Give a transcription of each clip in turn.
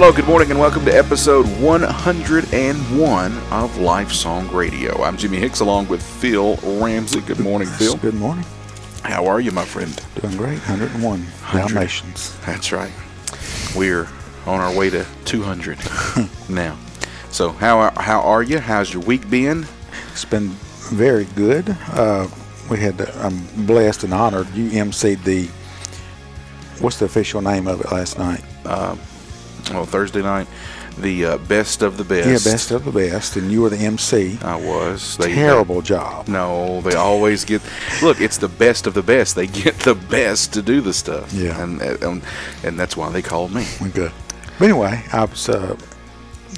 Hello, good morning, and welcome to episode 101 of Life Song Radio. I'm Jimmy Hicks along with Phil Ramsey. Good morning, Phil. Good morning. How are you, my friend? Doing great. 101 Dalmatians. That's right. We're on our way to 200 now. So, how how are you? How's your week been? It's been very good. Uh, we had, I'm blessed and honored. You emceed the, what's the official name of it last night? Uh, well, Thursday night, the uh, best of the best. Yeah, best of the best, and you were the MC. I was. They, Terrible job. No, they always get. Look, it's the best of the best. They get the best to do the stuff. Yeah, and and, and that's why they called me. Good. But anyway, I was uh,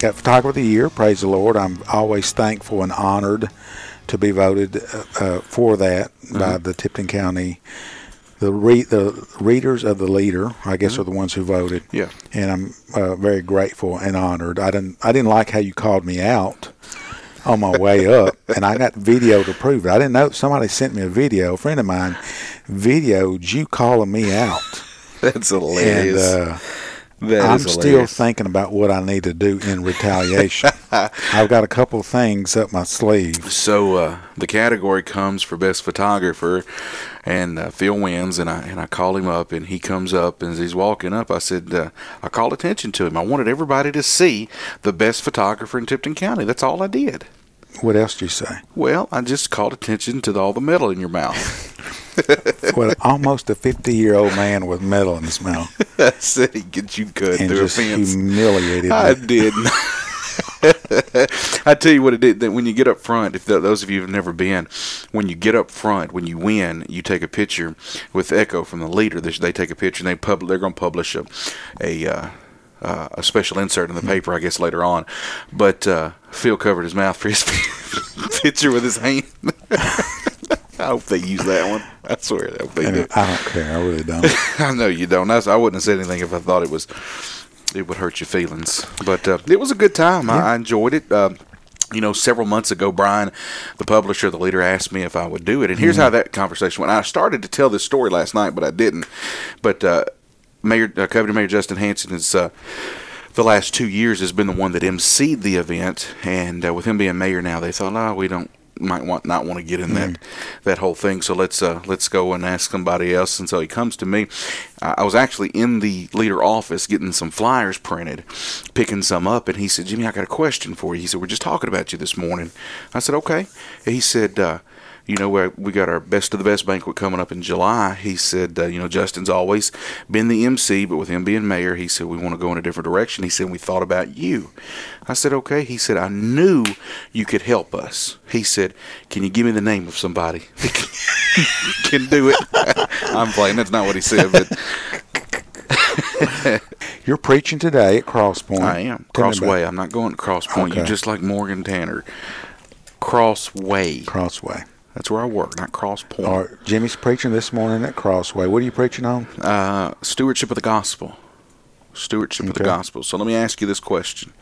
got photographer of the year. Praise the Lord. I'm always thankful and honored to be voted uh, uh for that mm-hmm. by the Tipton County the re- the readers of the leader, I guess, mm-hmm. are the ones who voted. Yeah, and I'm uh, very grateful and honored. I didn't I didn't like how you called me out on my way up, and I got video to prove it. I didn't know somebody sent me a video. A friend of mine videoed you calling me out. That's hilarious. And, uh, I'm still thinking about what I need to do in retaliation. I've got a couple things up my sleeve. So uh, the category comes for best photographer, and uh, Phil wins, and I and I call him up, and he comes up, and as he's walking up, I said uh, I called attention to him. I wanted everybody to see the best photographer in Tipton County. That's all I did. What else do you say? Well, I just called attention to the, all the metal in your mouth. well, almost a 50 year old man with metal in his mouth. I said he'd get you good and through just a fence. humiliated me. I didn't. I tell you what it did. That when you get up front, if those of you have never been, when you get up front, when you win, you take a picture with Echo from the leader. They, they take a picture and they pub, They're going to publish a a, uh, uh, a special insert in the paper, I guess later on. But uh, Phil covered his mouth for his picture with his hand. I hope they use that one. I swear they do. I don't care. I really don't. I know you don't. I, I wouldn't have said anything if I thought it was it would hurt your feelings. But uh, it was a good time. Yeah. I, I, enjoyed it. Uh, you know, several months ago, Brian, the publisher, the leader, asked me if I would do it, and here's mm-hmm. how that conversation went. I started to tell this story last night, but I didn't. But uh, Mayor, uh, Covington Mayor Justin Hanson is uh, the last two years has been the one that emceed the event, and uh, with him being mayor now, they thought, oh, we don't might want not want to get in mm-hmm. that that whole thing. So let's uh, let's go and ask somebody else. And so he comes to me. Uh, I was actually in the leader office getting some flyers printed, picking some up, and he said, "Jimmy, I got a question for you." He said, "We're just talking about you this morning." I said, "Okay." And he said. Uh, you know, we got our best of the best banquet coming up in July. He said, uh, you know, Justin's always been the MC, but with him being mayor, he said, we want to go in a different direction. He said, we thought about you. I said, okay. He said, I knew you could help us. He said, can you give me the name of somebody that can do it? I'm playing. That's not what he said, but. You're preaching today at Crosspoint. I am. Crossway. I'm not going to Crosspoint. Okay. You're just like Morgan Tanner. Crossway. Crossway. That's where I work, not Cross Point. All right, Jimmy's preaching this morning at Crossway. What are you preaching on? Uh, stewardship of the gospel. Stewardship okay. of the gospel. So let me ask you this question,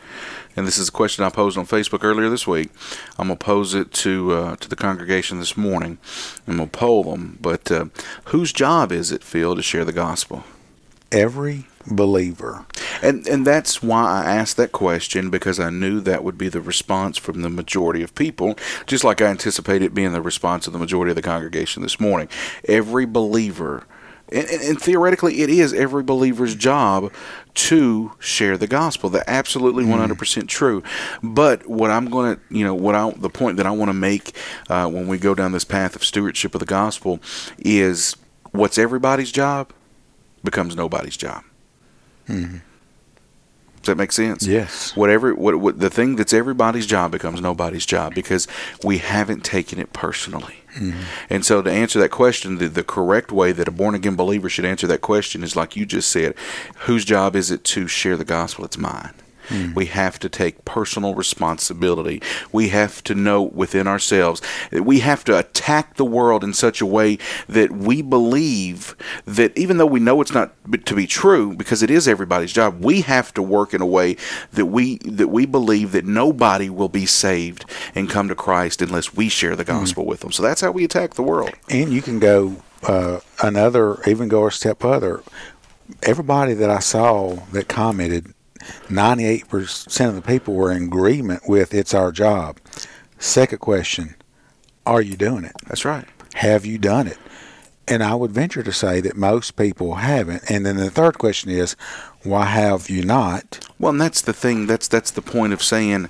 and this is a question I posed on Facebook earlier this week. I'm gonna pose it to uh, to the congregation this morning. I'm gonna poll them. But uh, whose job is it, Phil, to share the gospel? Every believer. And and that's why I asked that question because I knew that would be the response from the majority of people, just like I anticipated it being the response of the majority of the congregation this morning. Every believer and, and, and, theoretically, it is every believer's job to share the gospel. That's absolutely 100% mm. true. But what I'm going to, you know, what I, the point that I want to make uh, when we go down this path of stewardship of the gospel is what's everybody's job becomes nobody's job. Mm-hmm. Does that make sense? Yes. Whatever, what, what the thing that's everybody's job becomes nobody's job because we haven't taken it personally. Mm-hmm. And so, to answer that question, the, the correct way that a born again believer should answer that question is like you just said: Whose job is it to share the gospel? It's mine. Mm. We have to take personal responsibility. We have to know within ourselves. We have to attack the world in such a way that we believe that even though we know it's not to be true, because it is everybody's job, we have to work in a way that we that we believe that nobody will be saved and come to Christ unless we share the hmm. gospel mm. with them. So that's how we attack the world. And you can go uh, another, even go a step further. Everybody that I saw that commented 98% of the people were in agreement with it's our job. Second question, are you doing it? That's right. Have you done it? And I would venture to say that most people haven't. And then the third question is, why have you not? Well, and that's the thing. That's that's the point of saying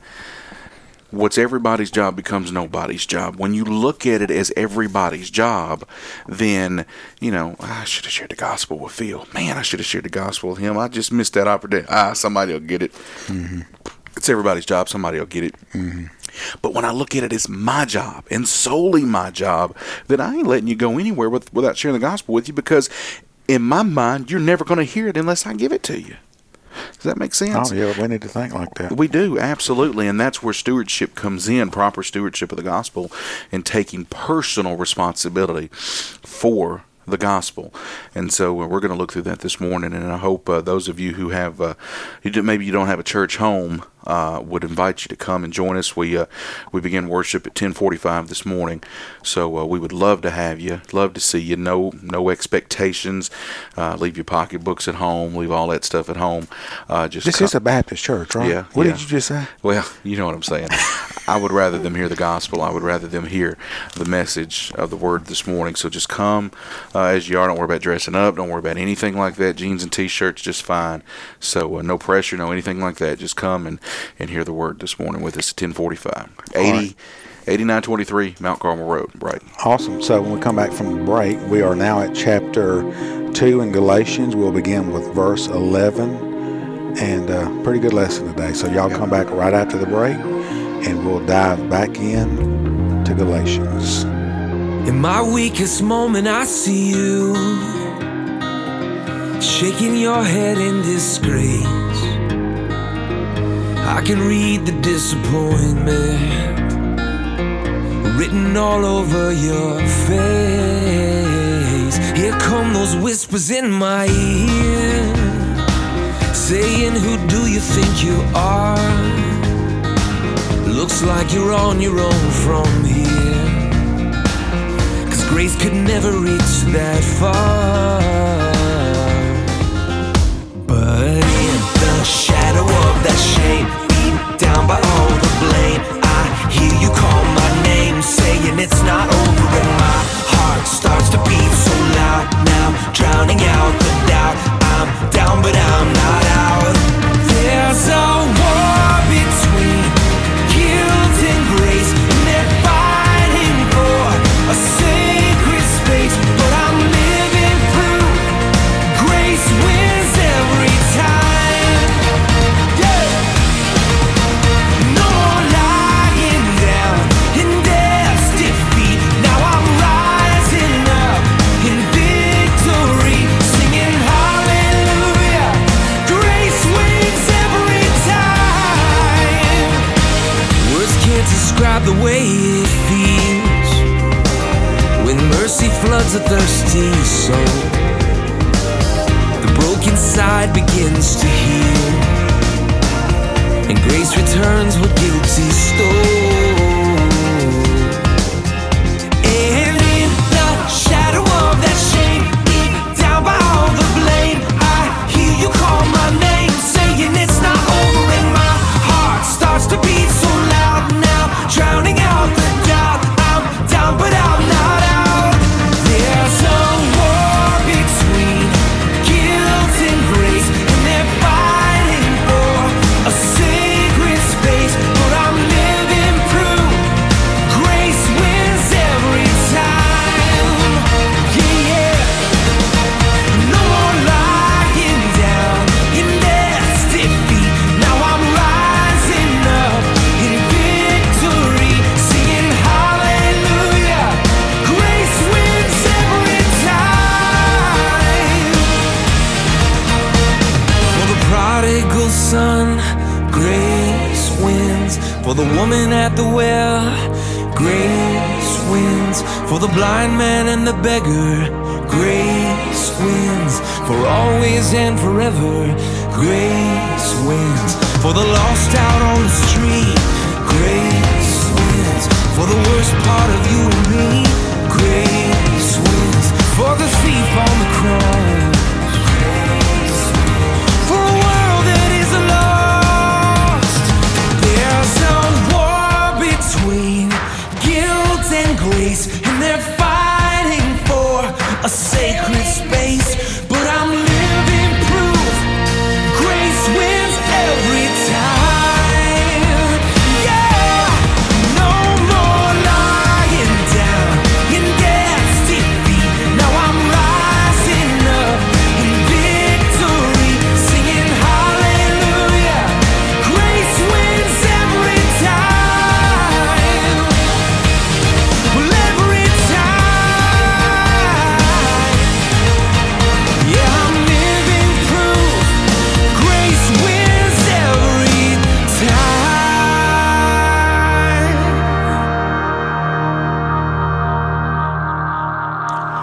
what's everybody's job becomes nobody's job. When you look at it as everybody's job, then, you know, I should have shared the gospel with Phil. Man, I should have shared the gospel with him. I just missed that opportunity. Ah, somebody will get it. Mm-hmm. It's everybody's job. Somebody will get it. Mm-hmm. But when I look at it as my job and solely my job, then I ain't letting you go anywhere with, without sharing the gospel with you because in my mind, you're never going to hear it unless I give it to you. Does that make sense? Oh, yeah, we need to think like that. We do, absolutely. And that's where stewardship comes in proper stewardship of the gospel and taking personal responsibility for the gospel. And so uh, we're going to look through that this morning. And I hope uh, those of you who have, uh, maybe you don't have a church home, uh, would invite you to come and join us. We uh, we begin worship at 10:45 this morning, so uh, we would love to have you. Love to see you. No no expectations. Uh, leave your pocketbooks at home. Leave all that stuff at home. Uh, just this come. is a Baptist church, right? Yeah. What yeah. did you just say? Well, you know what I'm saying. I would rather them hear the gospel. I would rather them hear the message of the word this morning. So just come uh, as you are. Don't worry about dressing up. Don't worry about anything like that. Jeans and t-shirts just fine. So no pressure, no anything like that. Just come and and hear the word this morning with us at 1045. 80, right. 8923 Mount Carmel Road, right. Awesome. So when we come back from the break, we are now at chapter 2 in Galatians. We'll begin with verse 11 and a uh, pretty good lesson today. So y'all come back right after the break and we'll dive back in to Galatians. In my weakest moment, I see you shaking your head in disgrace. I can read the disappointment written all over your face. Here come those whispers in my ear saying, Who do you think you are? Looks like you're on your own from here. Cause grace could never reach that far. But in the shadow of that shame, beat down by all the blame. I hear you call my name, saying it's not over, and my heart starts to beat so loud now, drowning out the doubt. I'm down, but I'm not out. There's a way it feels when mercy floods a thirsty soul. The broken side begins to heal and grace returns what guilty stole.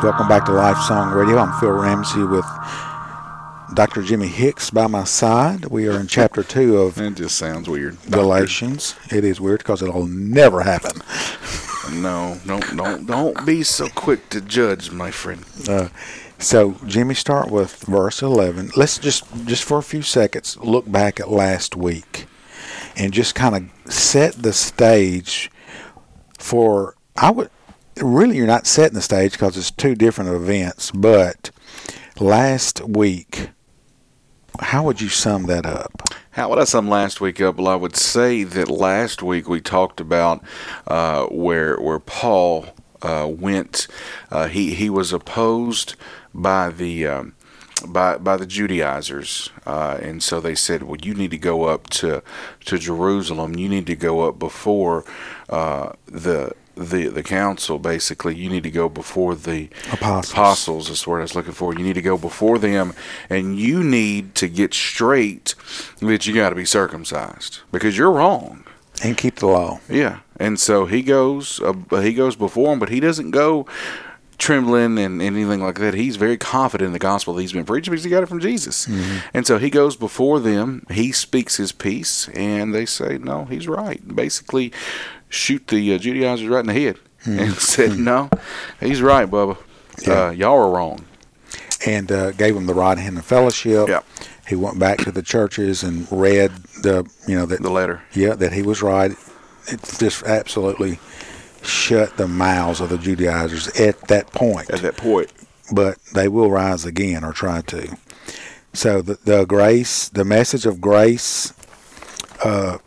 Welcome back to Life Song Radio. I'm Phil Ramsey with Dr. Jimmy Hicks by my side. We are in chapter 2 of It just sounds weird. Galatians. It is weird because it'll never happen. No, don't don't don't be so quick to judge, my friend. Uh, so, Jimmy, start with verse 11. Let's just, just for a few seconds, look back at last week and just kind of set the stage for, I would, really, you're not setting the stage because it's two different events, but last week, how would you sum that up? How would I sum last week up? Well, I would say that last week we talked about uh, where where Paul uh, went. Uh, he he was opposed by the um, by by the Judaizers, uh, and so they said, "Well, you need to go up to to Jerusalem. You need to go up before uh, the." The, the council basically you need to go before the Apostles. apostles is the word I was looking for you need to go before them and you need to get straight that you got to be circumcised because you're wrong And keep the law. yeah, and so he goes. Uh, he goes before him, but he doesn't go trembling and anything like that. He's very confident in the gospel that he's been preaching because he got it from Jesus. And so he goes before them. He speaks his piece, and they say, "No, he's right." Basically, shoot the uh, Judaizers right in the head, and said, "No, he's right, Bubba. Yeah. Uh, y'all are wrong." and uh, gave them the rod hand of fellowship. Yeah. He went back to the churches and read the, you know, that The letter. yeah, that he was right. It's just absolutely shut the mouths of the Judaizers at that point. At that point, But they will rise again or try to. So the, the grace, the message of grace, uh,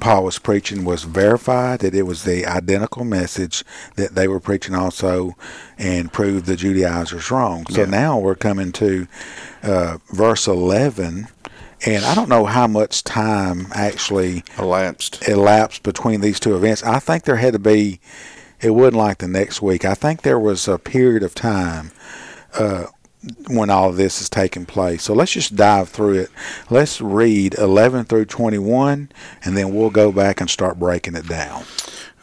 Paul was preaching was verified that it was the identical message that they were preaching also, and proved the Judaizers wrong. So Yeah. now we're coming to uh, verse eleven, and I don't know how much time actually elapsed. elapsed between these two events. I think there had to be. It wasn't like the next week. I think there was a period of time uh, when all of this is taking place. So let's just dive through it. Let's read 11 through 21, and then we'll go back and start breaking it down.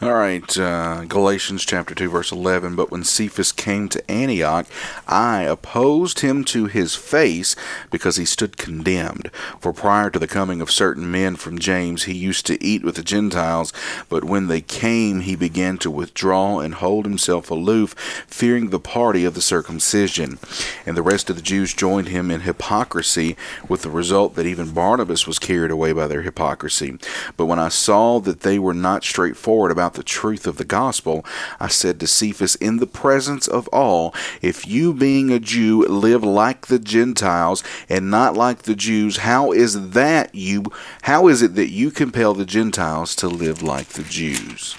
All right, uh, Galatians chapter 2, verse 11. But when Cephas came to Antioch, I opposed him to his face because he stood condemned. For prior to the coming of certain men from James, he used to eat with the Gentiles. But when they came, he began to withdraw and hold himself aloof, fearing the party of the circumcision. And the rest of the Jews joined him in hypocrisy, with the result that even Barnabas was carried away by their hypocrisy. But when I saw that they were not straightforward about the truth of the gospel, I said to Cephas in the presence of all, If you, being a Jew, live like the Gentiles and not like the Jews, how is that you? How is it that you compel the Gentiles to live like the Jews?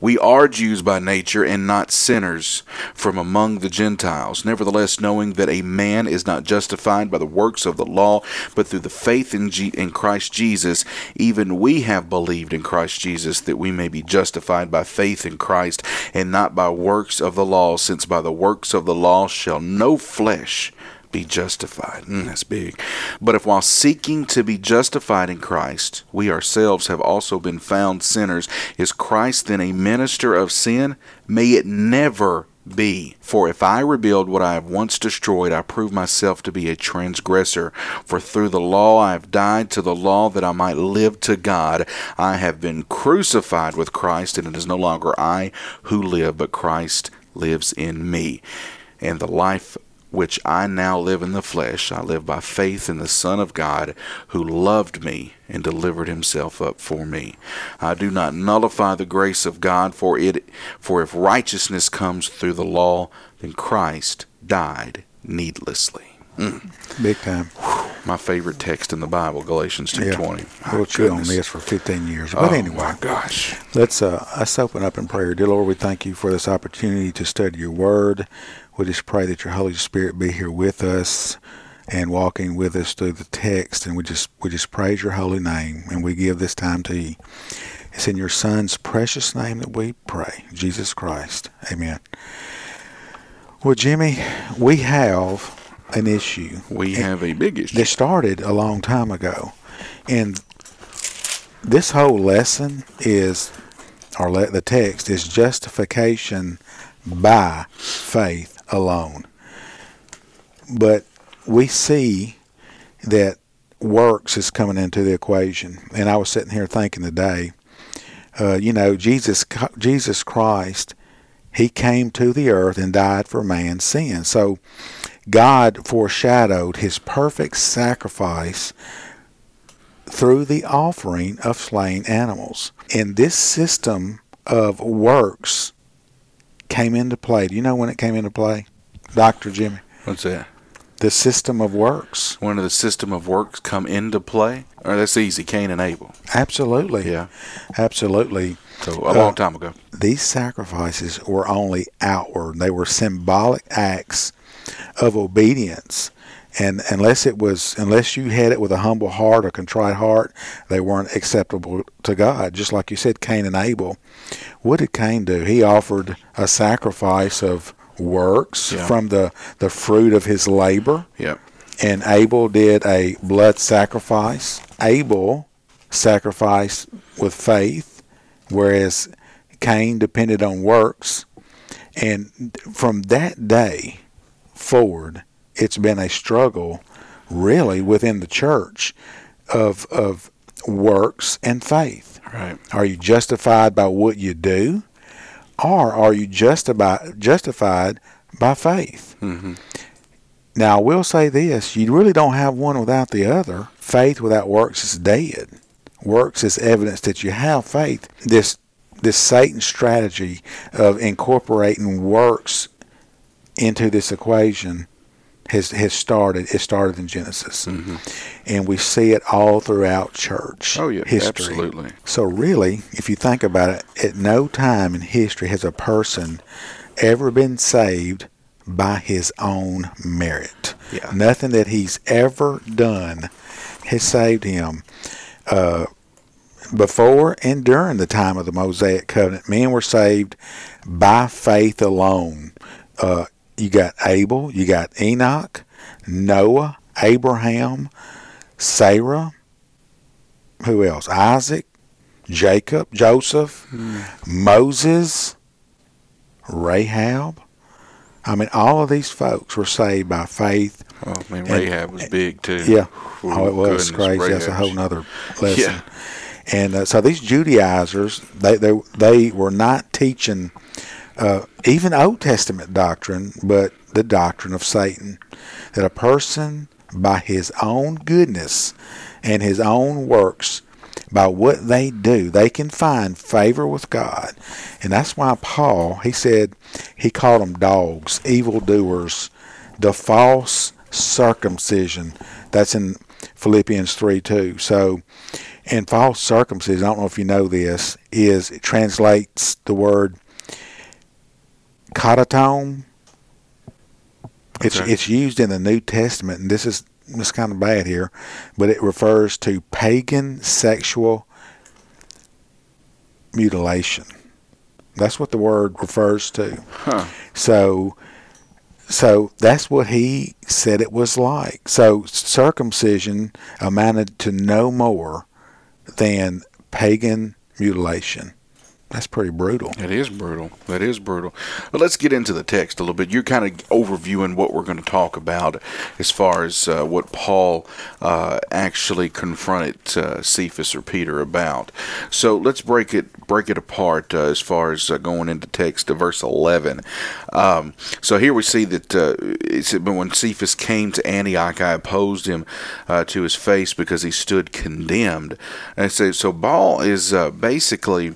We are Jews by nature and not sinners from among the Gentiles. Nevertheless, knowing that a man is not justified by the works of the law, but through the faith in, G- in Christ Jesus, even we have believed in Christ Jesus that we may be justified by faith in Christ and not by works of the law, since by the works of the law shall no flesh be justified. Mm, that's big. But if while seeking to be justified in Christ, we ourselves have also been found sinners, is Christ then a minister of sin? May it never be. For if I rebuild what I have once destroyed, I prove myself to be a transgressor. For through the law I have died to the law that I might live to God. I have been crucified with Christ, and it is no longer I who live, but Christ lives in me. And the life which I now live in the flesh, I live by faith in the Son of God, who loved me and delivered himself up for me. I do not nullify the grace of God, for it for if righteousness comes through the law, then Christ died needlessly. Big time. My favorite text in the Bible, Galatians two Yeah. twenty. We'll chew on this for 15 years. But oh anyway. my gosh. Let's uh, let's open up in prayer. Dear Lord, we thank you for this opportunity to study your word. We just pray that your Holy Spirit be here with us and walking with us through the text. And we just we just praise your holy name and we give this time to you. It's in your Son's precious name that we pray, Jesus Christ. Amen. Well, Jimmy, we have an issue. We have a big issue. They started a long time ago, and this whole lesson is, or le- the text is justification by faith alone. But we see that works is coming into the equation. And I was sitting here thinking today, uh, you know, Jesus, Jesus Christ, He came to the earth and died for man's sin. So God foreshadowed His perfect sacrifice through the offering of slain animals. And this system of works came into play. Do you know when it came into play, Dr. Jimmy? What's that? The system of works. When did the system of works come into play? Or that's easy, Cain and Abel. Absolutely. Yeah. Absolutely. So a long uh, time ago. These sacrifices were only outward. They were symbolic acts of obedience. And unless it was unless you had it with a humble heart, a contrite heart, they weren't acceptable to God. Just like you said, Cain and Abel. What did Cain do? He offered a sacrifice of works yeah. from the, the fruit of his labor. Yep. And Abel did a blood sacrifice. Abel sacrificed with faith, whereas Cain depended on works. And from that day forward, it's been a struggle, really, within the church of of works and faith. Right. Are you justified by what you do? or are you justified justified by faith? Mm-hmm. Now, I will say this: you really don't have one without the other. Faith without works is dead. Works is evidence that you have faith. This this Satan strategy of incorporating works into this equation has has started. It started in Genesis, mm-hmm. and we see it all throughout church oh, yeah, history. Absolutely. So really, if you think about it, at no time in history has a person ever been saved by his own merit. Yeah. Nothing that he's ever done has saved him. Uh, before and during the time of the Mosaic covenant, men were saved by faith alone. Uh, you got Abel, you got Enoch, Noah, Abraham, Sarah, who else? Isaac, Jacob, Joseph, hmm. Moses, Rahab. I mean, all of these folks were saved by faith. Oh, I mean, Rahab was big too. Yeah. Ooh, oh, it was crazy. Rahab's. That's a whole other lesson. Yeah. And uh, so these Judaizers, they, they they were not teaching uh, even Old Testament doctrine, but the doctrine of Satan. That a person, by his own goodness and his own works, by what they do, they can find favor with God. And that's why Paul, he said, he called them dogs, evildoers, the false circumcision. That's in Philippians 3 2. So, and false circumcision, I don't know if you know this, is it translates the word Katatome. It's Okay. it's used in the New Testament, and this is this kind of bad here, but it refers to pagan sexual mutilation. That's what the word refers to. Huh. So, so that's what he said it was like. So circumcision amounted to no more than pagan mutilation. That's pretty brutal. It is brutal. That is brutal. But let's get into the text a little bit. You're kind of overviewing what we're going to talk about as far as uh, what Paul uh, actually confronted uh, Cephas or Peter about. So let's break it break it apart uh, as far as uh, going into text to verse 11. Um, so here we see that uh, it "But when Cephas came to Antioch, I opposed him to his face because he stood condemned." And so, so Paul is basically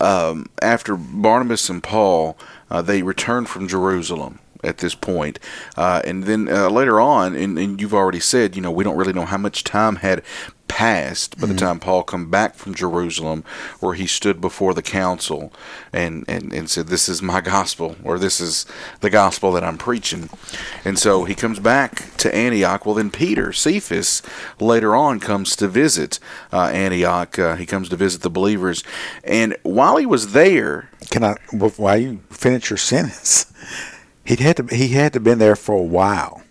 um, after Barnabas and Paul, uh, they returned from Jerusalem at this point. Uh, and then uh, later on, and, and, you've already said, you know, we don't really know how much time had passed by the mm-hmm. time Paul come back from Jerusalem, where he stood before the council and, and, and said, This is my gospel, or this is the gospel that I'm preaching. And so he comes back to Antioch. Well, then Peter, Cephas, later on comes to visit uh, Antioch. Uh, he comes to visit the believers. And while he was there, can I, while you finish your sentence, he had to, he had to been there for a while.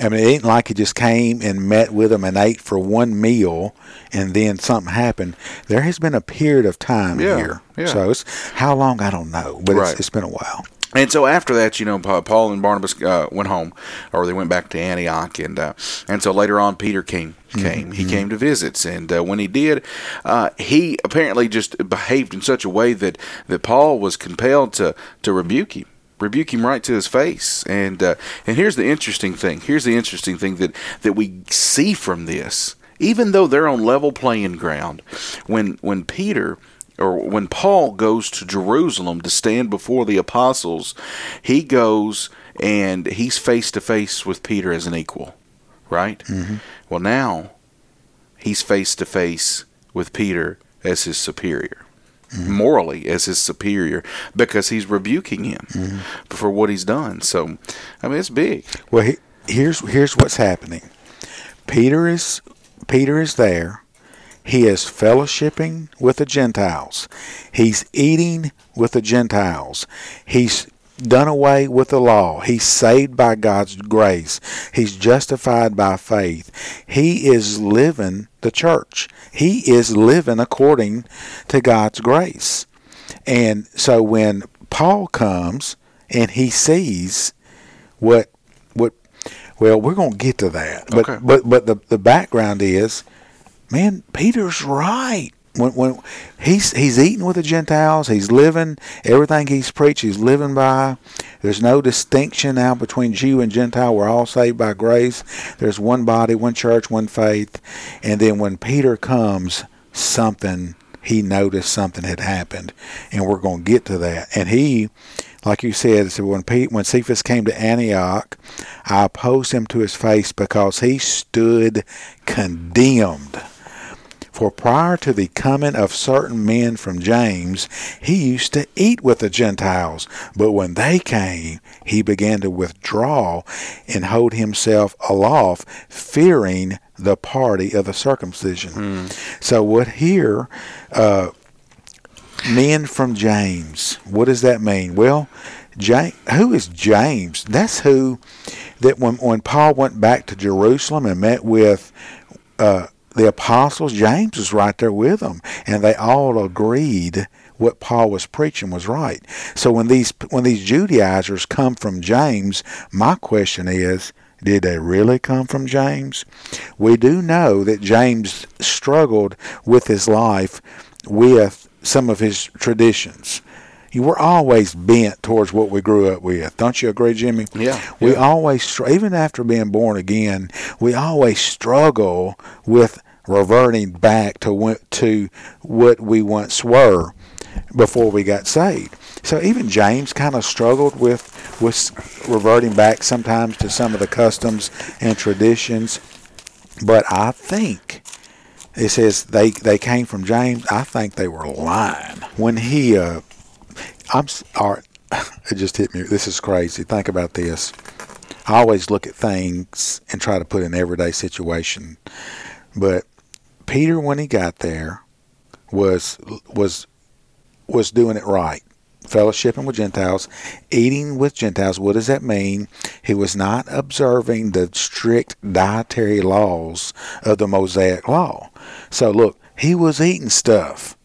I mean, it ain't like he just came and met with them and ate for one meal, and then something happened. There has been a period of time Yeah, here. yeah. So it's how long I don't know, but Right. it's, it's been a while. And so after that, you know, Paul and Barnabas uh, went home, or they went back to Antioch, and uh, and so later on, Peter came came. He came to visits, and uh, when he did, uh, he apparently just behaved in such a way that that Paul was compelled to to rebuke him. Rebuke him right to his face, and uh, and here's the interesting thing. Here's the interesting thing that that we see from this. Even though they're on level playing ground, when when Peter or when Paul goes to Jerusalem to stand before the apostles, he goes and he's face to face with Peter as an equal, right? Mm-hmm. Well, now he's face to face with Peter as his superior. Morally, as his superior, because he's rebuking him mm-hmm. for what he's done. So, I mean, it's big. Well, he, here's here's what's happening. Peter is Peter is there. He is fellowshipping with the Gentiles. He's eating with the Gentiles. He's done away with the law. He's saved by God's grace. He's justified by faith. He is living the church. He is living according to God's grace. And so when Paul comes and he sees what what well we're going to get to that but Okay. but but the the background is man peter's right when when he's he's eating with the gentiles he's living everything he's preached he's living by. There's no distinction now between jew and gentile. We're all saved by grace. There's one body one church one faith. And then when peter comes something he noticed something had happened. And we're going to get to that. And he like you said, said when Pete, when Cephas came to Antioch, I opposed him to his face because he stood condemned. For prior to the coming of certain men from James, he used to eat with the Gentiles. But when they came, he began to withdraw and hold himself aloft, fearing the party of the circumcision. So, what here, uh, men from James. What does that mean? Well, James, who is James? That's who that when when Paul went back to Jerusalem and met with uh, the apostles, James was right there with them, and they all agreed what Paul was preaching was right. So when these when these Judaizers come from James, my question is. Did they really come from James? We do know that James struggled with his life with some of his traditions. You were always bent towards what we grew up with. Don't you agree, Jimmy? Yeah, We yeah. always, even after being born again, we always struggle with reverting back to what, to what we once were before we got saved. So even James kind of struggled with with reverting back sometimes to some of the customs and traditions. But I think it says they they came from James. I think they were lying when he. Uh, I'm right. It just hit me. This is crazy. Think about this. I always look at things and try to put in everyday situation. But Peter, when he got there, was was was doing it right. Fellowshipping with Gentiles, eating with Gentiles. What does that mean? He was not observing the strict dietary laws of the Mosaic law. So look, he was eating stuff.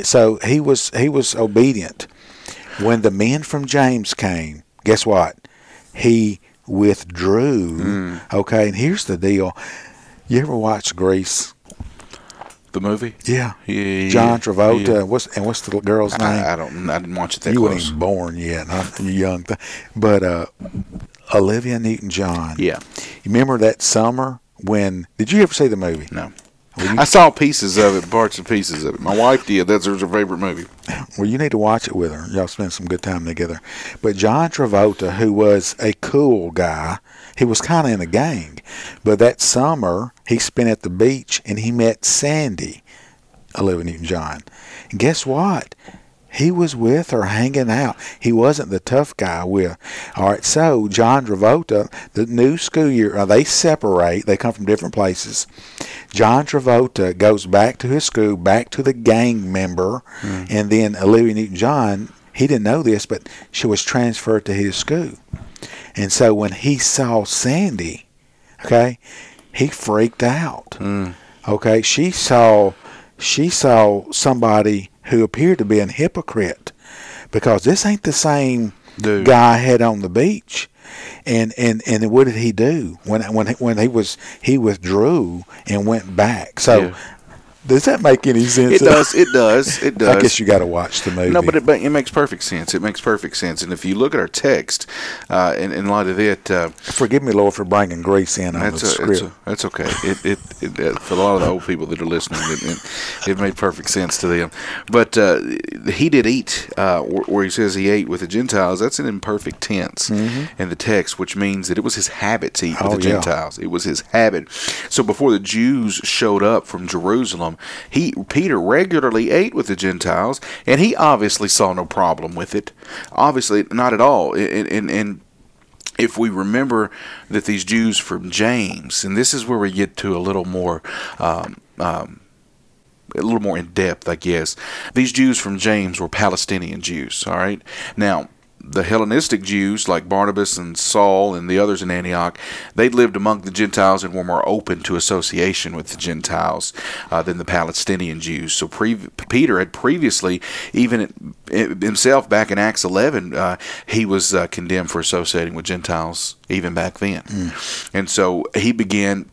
So he was he was obedient. When the men from James came, guess what? He withdrew. Mm. Okay, and here's the deal. You ever watch Grease? The movie? Yeah. Yeah, John Travolta. yeah. What's and what's the girl's name? I, I don't. I didn't watch it that you weren't close. even born yet. Not young, th- but uh, Olivia Newton-John. Yeah. You remember that summer when? Did you ever see the movie? No. You, I saw pieces of it, parts and pieces of it. My wife did. That's her favorite movie. well, you need to watch it with her. Y'all spend some good time together. But John Travolta, who was a cool guy, he was kind of in a gang. But that summer, he spent at the beach and he met Sandy, Olivia Newton-John. And guess what? He was with her hanging out. He wasn't the tough guy with. All right, so John Travolta, the new school year, uh, they separate. They come from different places. John Travolta goes back to his school, back to the gang member, and then Olivia Newton-John. He didn't know this, but she was transferred to his school. And so when he saw Sandy, Okay, he freaked out. Mm. Okay, she saw she saw somebody who appeared to be an hypocrite because this ain't the same Dude. guy I had on the beach. And and and what did he do when when when he was he withdrew and went back? So Yeah. Does that make any sense? It does. It does. It does. I guess you got to watch the movie. No, but it, but it makes perfect sense. It makes perfect sense. And if you look at our text, uh, in, in light of it, uh, forgive me, Lord, for bringing grace in on that's, the a, script. it's a, that's okay. It, it, it, uh, for a lot of the old people that are listening, it, it, it made perfect sense to them. But uh, he did eat, uh, where, he says he ate with the Gentiles. That's an imperfect tense in the text, which means that it was his habit to eat with Oh, the yeah. Gentiles. It was his habit. So before the Jews showed up from Jerusalem, he Peter regularly ate with the Gentiles, and he obviously saw no problem with it. Obviously, not at all. And, and, and if we remember that these Jews from James, and this is where we get to a little more. Um, um, a little more in depth, I guess. These Jews from James were Palestinian Jews, all right? Now, the Hellenistic Jews, like Barnabas and Saul and the others in Antioch, they lived among the Gentiles and were more open to association with the Gentiles uh, than the Palestinian Jews. So pre- Peter had previously, even himself back in Acts 11, uh, he was uh, condemned for associating with Gentiles even back then. And so he began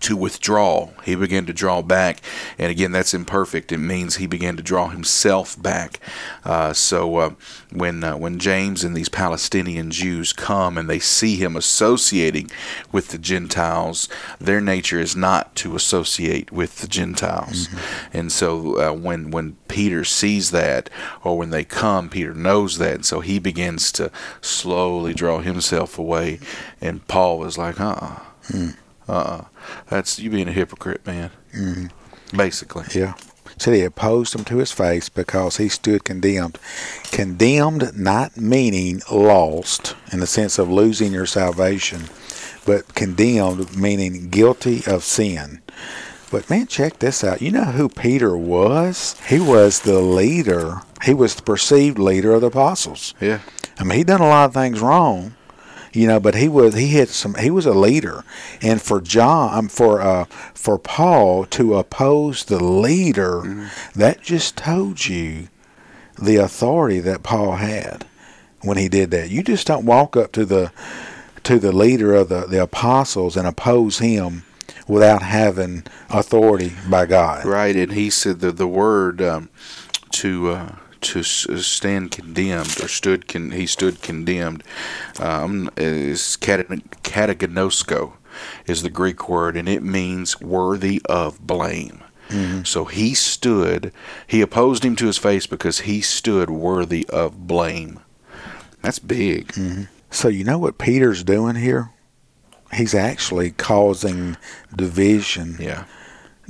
to withdraw. He began to draw back, and again, that's imperfect. It means he began to draw himself back. Uh, so uh, when uh, when James and these Palestinian Jews come and they see him associating with the Gentiles, their nature is not to associate with the Gentiles. And so uh, when when Peter sees that, or when they come, Peter knows that, and so he begins to slowly draw himself away. And Paul was like, "Uh." uh uh, that's you being a hypocrite, man. Mm-hmm. Basically, Yeah. Said he opposed him to his face because he stood condemned. Condemned not meaning lost in the sense of losing your salvation, but condemned meaning guilty of sin. But man, check this out. You know who Peter was? He was the leader. He was the perceived leader of the apostles. yeah, I mean, he done a lot of things wrong, you know, but he was he had some he was a leader, and for John, um, for uh, for Paul to oppose the leader, that just told you the authority that Paul had when he did that. You just don't walk up to the to the leader of the the apostles and oppose him without having authority by God. right. And he said that the word um, to uh, to stand condemned or stood con- he stood condemned um, is katagnosko is the Greek word, and it means worthy of blame. So he stood, he opposed him to his face because he stood worthy of blame. That's big. So you know what Peter's doing here? He's actually causing division. Yeah.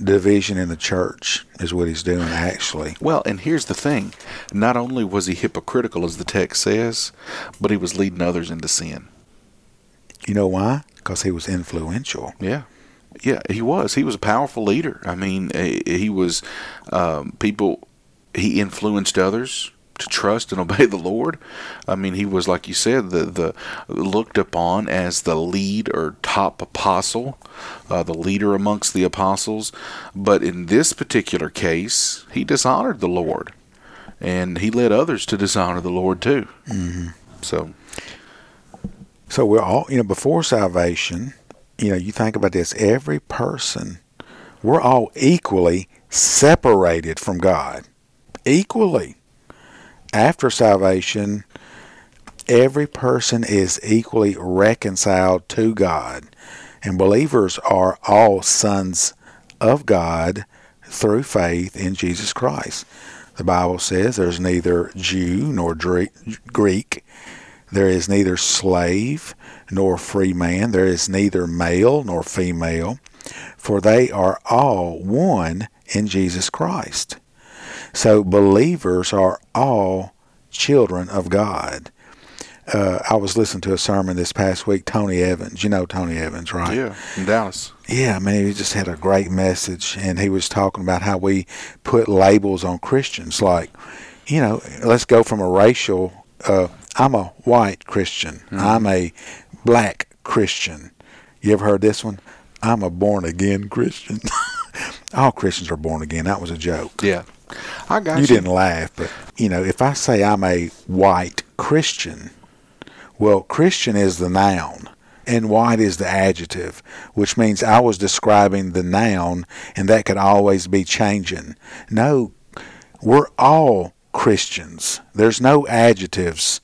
Division in the church is what he's doing actually. Well, and here's the thing. Not only was he hypocritical, as the text says, but he was leading others into sin. You know why? Because he was influential. Yeah. Yeah, he was. He was a powerful leader. I mean, eh, he was, um, people, he influenced others to trust and obey the Lord. I mean, he was, like you said, the, the looked upon as the lead or top apostle, uh, the leader amongst the apostles. But in this particular case, he dishonored the Lord. And he led others to dishonor the Lord too. Mm-hmm. So, So we're all, you know, before salvation, you know, you think about this, every person, we're all equally separated from God. Equally. After salvation, every person is equally reconciled to God. And believers are all sons of God through faith in Jesus Christ. The Bible says there's neither Jew nor Greek, there is neither slave nor free man. There is neither male nor female, for they are all one in Jesus Christ. So believers are all children of God. Uh, I was listening to a sermon this past week. Tony Evans, you know Tony Evans, right? yeah, in Dallas. Yeah, I mean, he just had a great message, and he was talking about how we put labels on Christians. Like, you know, let's go from a racial. Uh, I'm a white Christian. I'm a black Christian. You ever heard this one? I'm a born again Christian. All Christians are born again. That was a joke. Yeah. I got You you. didn't laugh, but you know, if I say I'm a white Christian, well, Christian is the noun and white is the adjective, which means I was describing the noun and that could always be changing. No, we're all Christians. There's no adjectives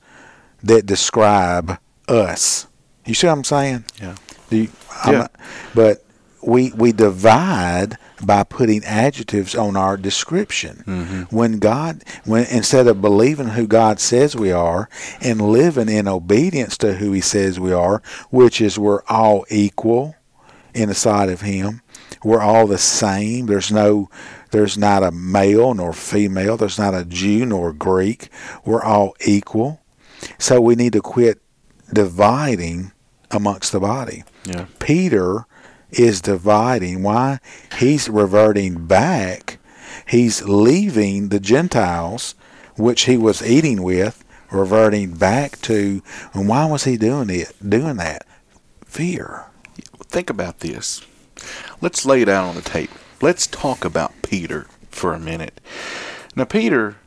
that describe us. You see what I'm saying? Yeah. Do you, I'm Yeah. not- but we we divide by putting adjectives on our description. Mm-hmm. When God, when instead of believing who God says we are and living in obedience to who He says we are, which is we're all equal in the sight of Him, we're all the same. There's no, there's not a male nor female. There's not a Jew nor Greek. We're all equal. So we need to quit dividing amongst the body. Yeah. Peter is dividing. Why? He's reverting back. He's leaving the Gentiles, which he was eating with, reverting back to. And why was he doing it? Doing that? Fear. Think about this. Let's lay it out on the table. Let's talk about Peter for a minute. Now, Peter,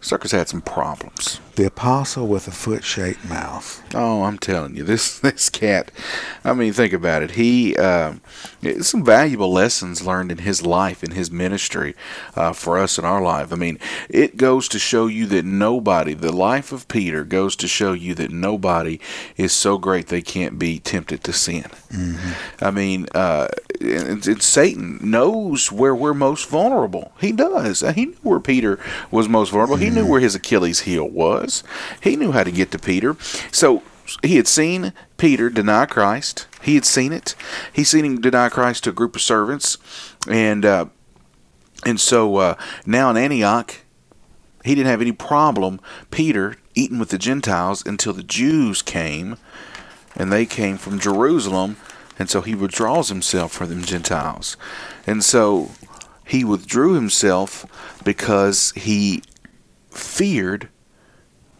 Sucker's had some problems. The apostle with a foot-shaped mouth. Oh, I'm telling you, this this cat. I mean, think about it. He uh, some valuable lessons learned in his life, in his ministry, uh, for us in our life. I mean, it goes to show you that nobody, the life of Peter, goes to show you that nobody is so great they can't be tempted to sin. I mean, uh, and, and Satan knows where we're most vulnerable. He does. He knew where Peter was most vulnerable. He knew where his Achilles heel was. He knew how to get to Peter. So he had seen Peter deny Christ. He had seen it. He seen him deny Christ to a group of servants, and uh, and so uh, now in Antioch, he didn't have any problem Peter eating with the Gentiles until the Jews came, and they came from Jerusalem, and so he withdraws himself from them Gentiles, and so he withdrew himself because he feared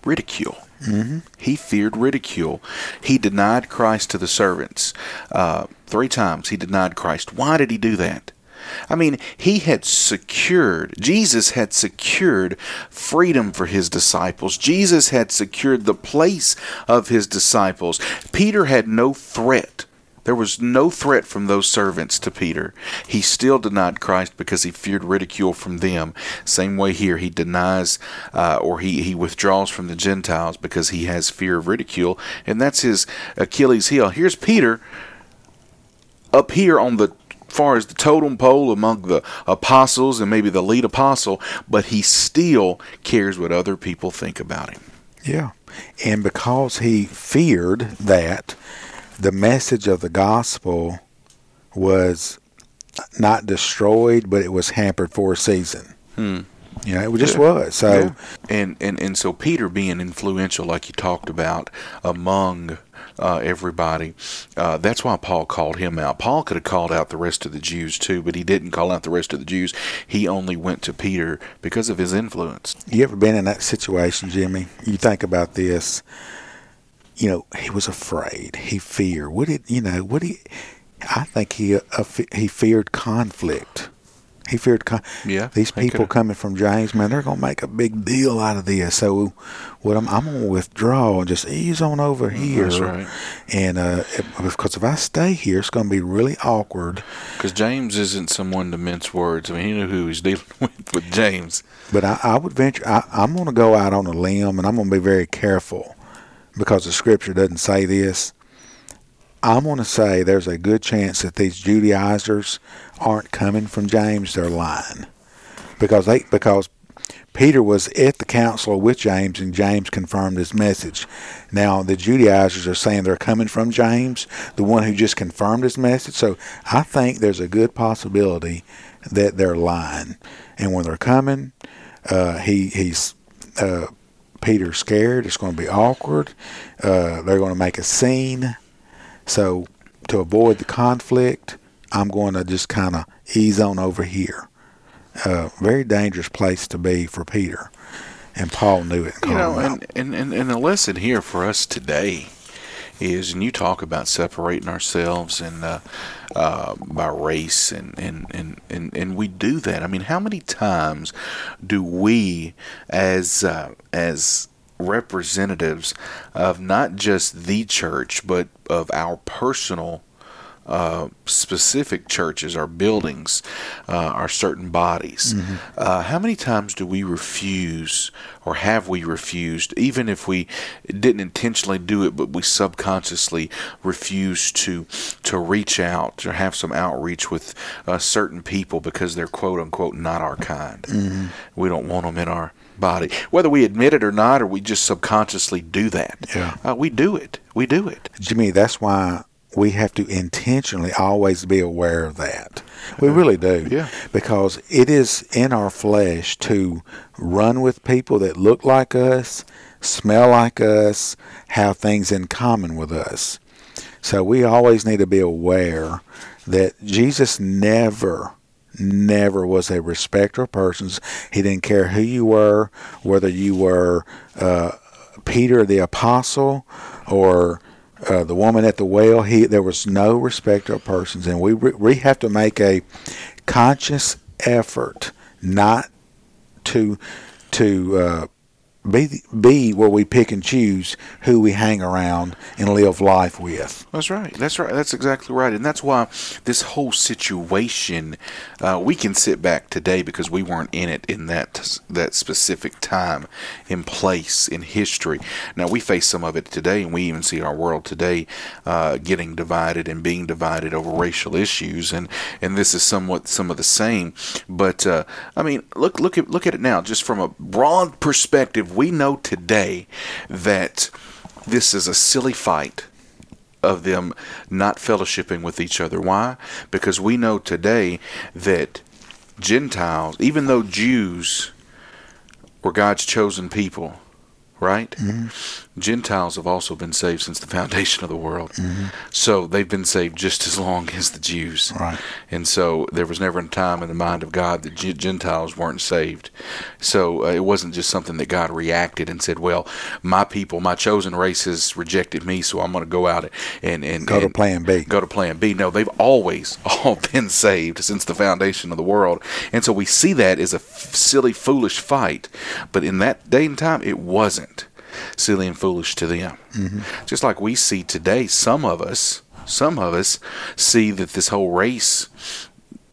ridicule. Mm-hmm. He feared ridicule. He denied Christ to the servants uh, three times. He denied Christ. Why did he do that? I mean, he had secured, Jesus had secured freedom for his disciples. Jesus had secured the place of his disciples. Peter had no threat. There was no threat from those servants to Peter. He still denied Christ because he feared ridicule from them. Same way here, he denies uh, or he, he withdraws from the Gentiles because he has fear of ridicule, and that's his Achilles heel. Here's Peter up here on the far as the totem pole among the apostles and maybe the lead apostle, but he still cares what other people think about him. Yeah. And because he feared that, the message of the gospel was not destroyed, but it was hampered for a season. Hmm. You know, it just was. So, Yeah. and, and and so Peter being influential, like you talked about, among uh, everybody, uh, that's why Paul called him out. Paul could have called out the rest of the Jews too, but he didn't call out the rest of the Jews. He only went to Peter because of his influence. you ever been in that situation, Jimmy? You think about this. You know, he was afraid. He feared. What did you know? What he? I think he uh, he feared conflict. He feared con- Yeah, these people coming from James, man, they're gonna make a big deal out of this. So, what I'm I'm gonna withdraw and just ease on over here. Mm, That's right. And uh, because if I stay here, it's gonna be really awkward. Because James isn't someone to mince words. I mean, he knew who he was dealing with with James. But I, I would venture. I, I'm going to go out on a limb, and I'm going to be very careful because the scripture doesn't say this. I'm going to say there's a good chance that these Judaizers aren't coming from James; they're lying because they because Peter was at the council with James, and James confirmed his message. Now the Judaizers are saying they're coming from James, the one who just confirmed his message. So I think there's a good possibility that they're lying, and when they're coming, uh, he he's uh, Peter's scared. It's going to be awkward. Uh, they're going to make a scene. So to avoid the conflict, I'm going to just kind of ease on over here. Uh, very dangerous place to be for Peter, and Paul knew it. and You know, and, and, and, and the lesson here for us today is, and you talk about separating ourselves and uh, uh, by race, and, and, and, and, and we do that. I mean, how many times do we, as uh, as representatives of not just the church, but of our personal uh, specific churches, our buildings, uh, our certain bodies. Mm-hmm. Uh, how many times do we refuse, or have we refused, even if we didn't intentionally do it, but we subconsciously refuse to to reach out or have some outreach with uh, certain people because they're quote unquote not our kind. Mm-hmm. We don't want them in our body, whether we admit it or not, or we just subconsciously do that. Yeah, uh, we do it. We do it. Jimmy, that's why we have to intentionally always be aware of that. We really do. Yeah. Because it is in our flesh to run with people that look like us, smell like us, have things in common with us. So we always need to be aware that Jesus never never was a respecter of persons. He didn't care who you were, whether you were uh, Peter the apostle or uh, the woman at the well, he there was no respect of persons, and we we have to make a conscious effort not to to uh, be be where we pick and choose who we hang around and live life with. That's right. That's right. That's exactly right. And that's why this whole situation, uh, we can sit back today because we weren't in it in that that specific time, in place, in history. Now we face some of it today, and we even see our world today uh, getting divided and being divided over racial issues, and and this is somewhat some of the same. But uh, I mean, look look at look at it now, just from a broad perspective we know today that this is a silly fight of them not fellowshipping with each other. Why? Because we know today that Gentiles, even though Jews were God's chosen people, right? Mm-hmm. Gentiles have also been saved since the foundation of the world. Mm-hmm. So they've been saved just as long as the Jews. Right. And so there was never a time in the mind of God that Gentiles weren't saved. So uh, it wasn't just something that God reacted and said, well, my people, my chosen race has rejected me, so I'm going to go out and, and go and to plan B. Go to plan B. No, they've always all been saved since the foundation of the world. And so we see that as a f- silly, foolish fight. But in that day and time, it wasn't silly and foolish to them. Mm-hmm. Just like we see today, some of us, some of us see that this whole race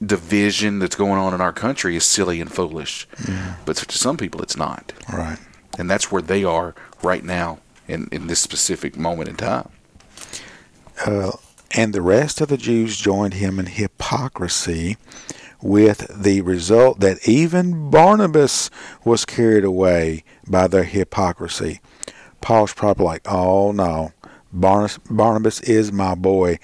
division that's going on in our country is silly and foolish. Mm-hmm. But to some people, it's not. Right. And that's where they are right now in, in this specific moment in time. Uh, and the rest of the Jews joined him in hypocrisy with the result that even Barnabas was carried away by their hypocrisy. Paul's probably like, oh no, Barnabas, Barnabas is my boy.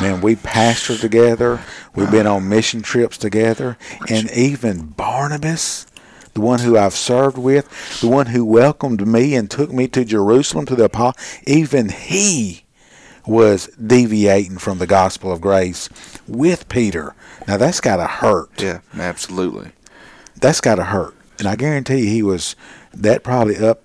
Man, we pastored together. We've been on mission trips together. And even Barnabas, the one who I've served with, the one who welcomed me and took me to Jerusalem to the apostle, even he was deviating from the gospel of grace with Peter. Now that's got to hurt. Yeah, absolutely. That's got to hurt. And I guarantee you he was that probably up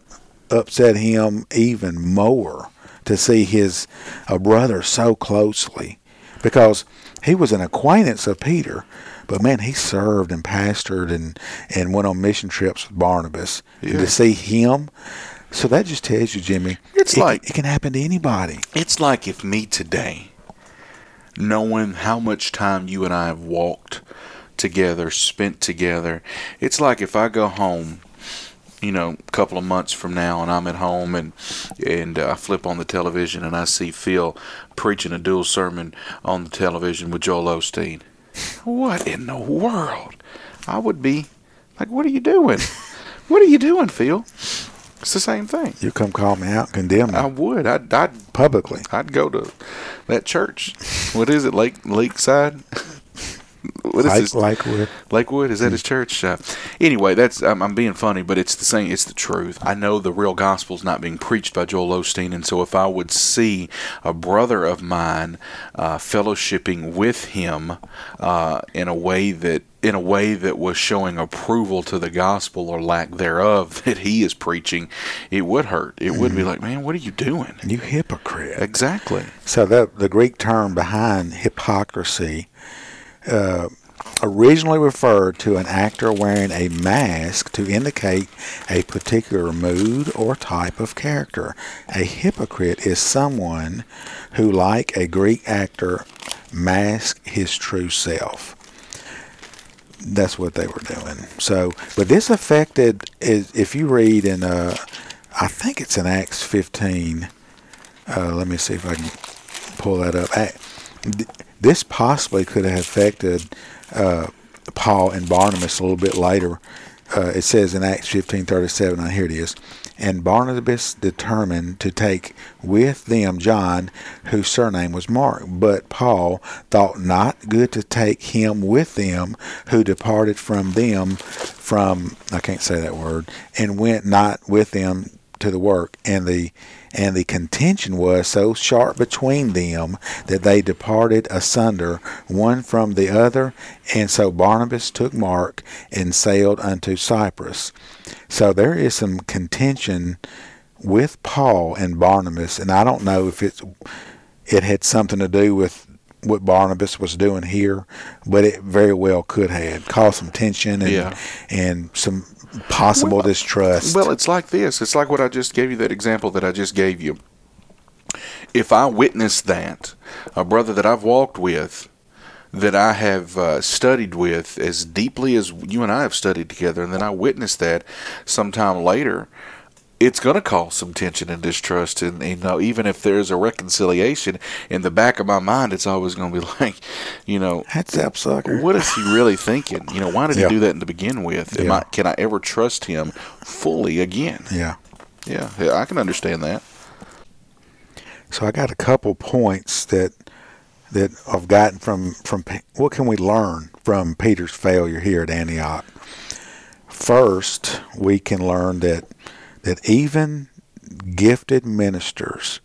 upset him even more to see his uh, brother so closely because he was an acquaintance of Peter, but man, he served and pastored and, and went on mission trips with Barnabas. Yeah. And to see him, so that just tells you, Jimmy, it's it, like it can happen to anybody. It's like if me today, knowing how much time you and I have walked together, spent together, it's like if I go home you know, a couple of months from now, and I'm at home and and uh, I flip on the television and I see Phil preaching a dual sermon on the television with Joel Osteen. What in the world? I would be like, what are you doing? what are you doing, Phil? It's the same thing. You come call me out, condemn me. I would. I'd, I'd publicly. I'd go to that church. What is it, Lake Lakeside? What is Lake, this? Lakewood. Lakewood is that his church? Uh, anyway, that's I'm, I'm being funny, but it's the same. It's the truth. I know the real gospel's not being preached by Joel Osteen, and so if I would see a brother of mine uh, fellowshipping with him uh, in a way that in a way that was showing approval to the gospel or lack thereof that he is preaching, it would hurt. It would be like, man, what are you doing? You hypocrite. Exactly. So that the Greek term behind hypocrisy uh, originally referred to an actor wearing a mask to indicate a particular mood or type of character. A hypocrite is someone who, like a Greek actor, masks his true self. That's what they were doing. So, but this affected if you read in uh, I think it's in Acts 15. Uh, let me see if I can pull that up. Th- This possibly could have affected uh, Paul and Barnabas a little bit later. Uh, it says in Acts 15:37. Now here it is. And Barnabas determined to take with them John, whose surname was Mark. But Paul thought not good to take him with them, who departed from them from I can't say that word, and went not with them to the work. And the and the contention was so sharp between them that they departed asunder one from the other. And so Barnabas took Mark and sailed unto Cyprus. So there is some contention with Paul and Barnabas, and I don't know if it's it had something to do with what Barnabas was doing here, but it very well could have caused some tension and Yeah. and some possible Well- distrust. Well, it's like this. It's like what I just gave you, that example that I just gave you. If I witness that, a brother that I've walked with, that I have uh, studied with as deeply as you and I have studied together, and then I witness that sometime later, it's going to cause some tension and distrust. And, you know, even if there's a reconciliation, in the back of my mind, it's always going to be like, you know, That's that sucker. what is he really thinking? You know, why did Yeah. he do that to begin with? Am Yeah. I, can I ever trust him fully again? Yeah. Yeah, yeah, I can understand that. So I got a couple points that that I've gotten from from what can we learn from Peter's failure here at Antioch. First, we can learn that that even gifted ministers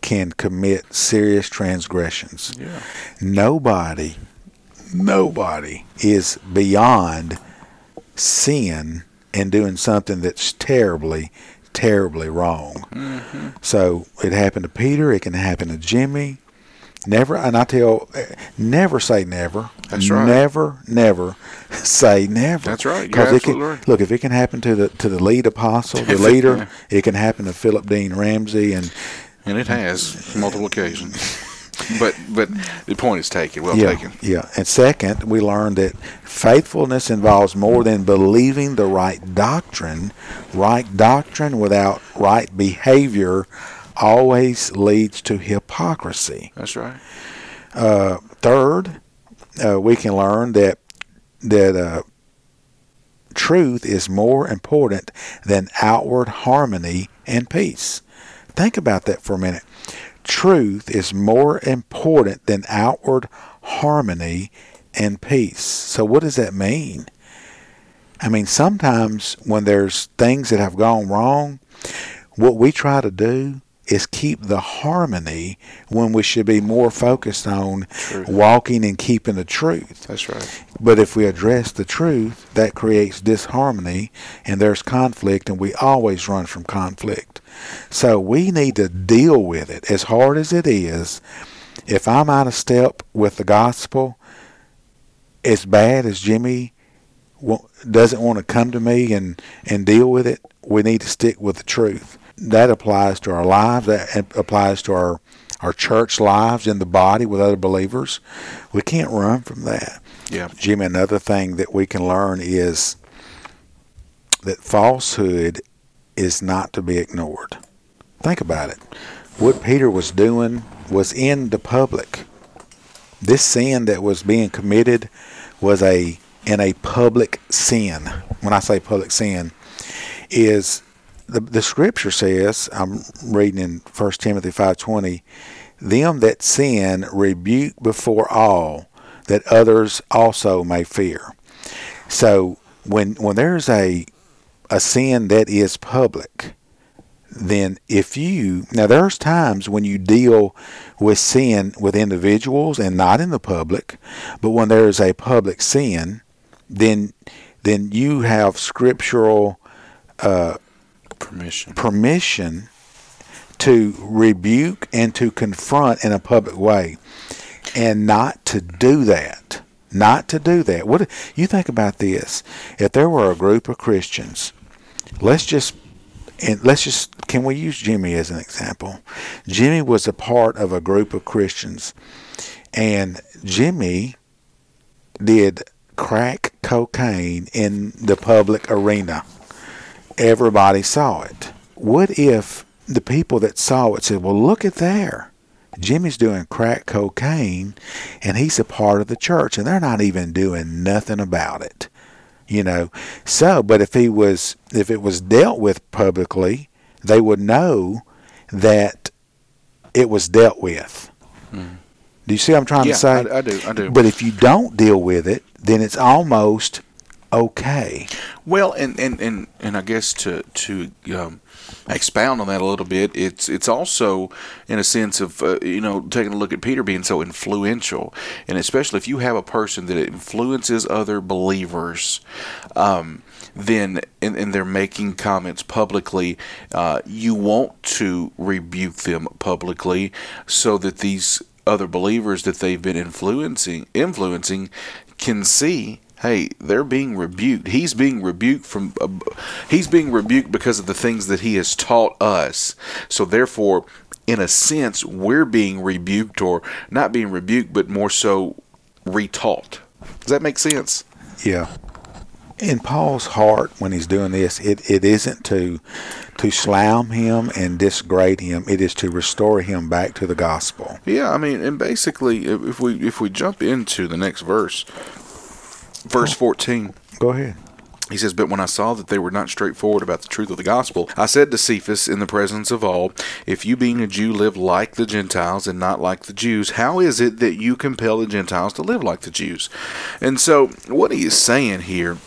can commit serious transgressions. Yeah. Nobody, nobody is beyond sin and doing something that's terribly, terribly wrong. Mm-hmm. So it happened to Peter. It can happen to Jimmy. Never, and I tell, never say never. That's right. Never, never say never. That's right. You're 'Cause it can, right. look, if it can happen to the to the lead apostle, the leader, it can happen to Philip Dean Ramsey, and And it has multiple occasions. But but the point is taken. Well yeah, taken. yeah. And second, we learned that faithfulness involves more than believing the right doctrine. Right doctrine without right behavior always leads to hypocrisy. That's right. Uh, third, uh, we can learn that that uh, truth is more important than outward harmony and peace. Think about that for a minute. Truth is more important than outward harmony and peace. So, what does that mean? I mean, sometimes when there's things that have gone wrong, what we try to do is keep the harmony when we should be more focused on Truth. walking and keeping the truth. That's right. But if we address the truth, that creates disharmony and there's conflict, and we always run from conflict. So we need to deal with it as hard as it is. If I'm out of step with the gospel, as bad as Jimmy doesn't want to come to me and, and deal with it, we need to stick with the truth. That applies to our lives. That applies to our our church lives in the body with other believers. We can't run from that. Yeah. Jimmy, another thing that we can learn is that falsehood is not to be ignored. Think about it. What Peter was doing was in the public. This sin that was being committed was a in a public sin. When I say public sin, is the the scripture says I'm reading in 1 Timothy five twenty, them that sin rebuke before all, that others also may fear. So when when there's a a sin that is public, then if you now there's times when you deal with sin with individuals and not in the public, but when there is a public sin, then then you have scriptural uh, permission permission to rebuke and to confront in a public way, and not to do that. Not to do that. What you think about this? If there were a group of Christians, let's just and let's just can we use Jimmy as an example? Jimmy was a part of a group of Christians, and Jimmy did crack cocaine in the public arena. Everybody saw it. What if the people that saw it said, "Well, look at there." Jimmy's doing crack cocaine and he's a part of the church and they're not even doing nothing about it you know so but if he was if it was dealt with publicly they would know that it was dealt with Mm. do you see what i'm trying yeah to say I, I do I do but if you don't deal with it then it's almost okay Well, and, and, and, and I guess to to um, expound on that a little bit, it's it's also in a sense of uh, you know taking a look at Peter being so influential, and especially if you have a person that influences other believers. Um, then and, and they're making comments publicly, uh, you want to rebuke them publicly so that these other believers that they've been influencing influencing can see hey they're being rebuked he's being rebuked from uh, he's being rebuked because of the things that he has taught us so therefore in a sense we're being rebuked or not being rebuked but more so retaught does that make sense Yeah. In Paul's heart, when he's doing this, it, it isn't to to slam him and disgrade him. It is to restore him back to the gospel. Yeah, I mean, and basically, if if we if we jump into the next verse, verse fourteen, Go ahead. he says, "But when I saw that they were not straightforward about the truth of the gospel, I said to Cephas in the presence of all, If you, being a Jew, live like the Gentiles and not like the Jews, how is it that you compel the Gentiles to live like the Jews?" And so, what he is saying here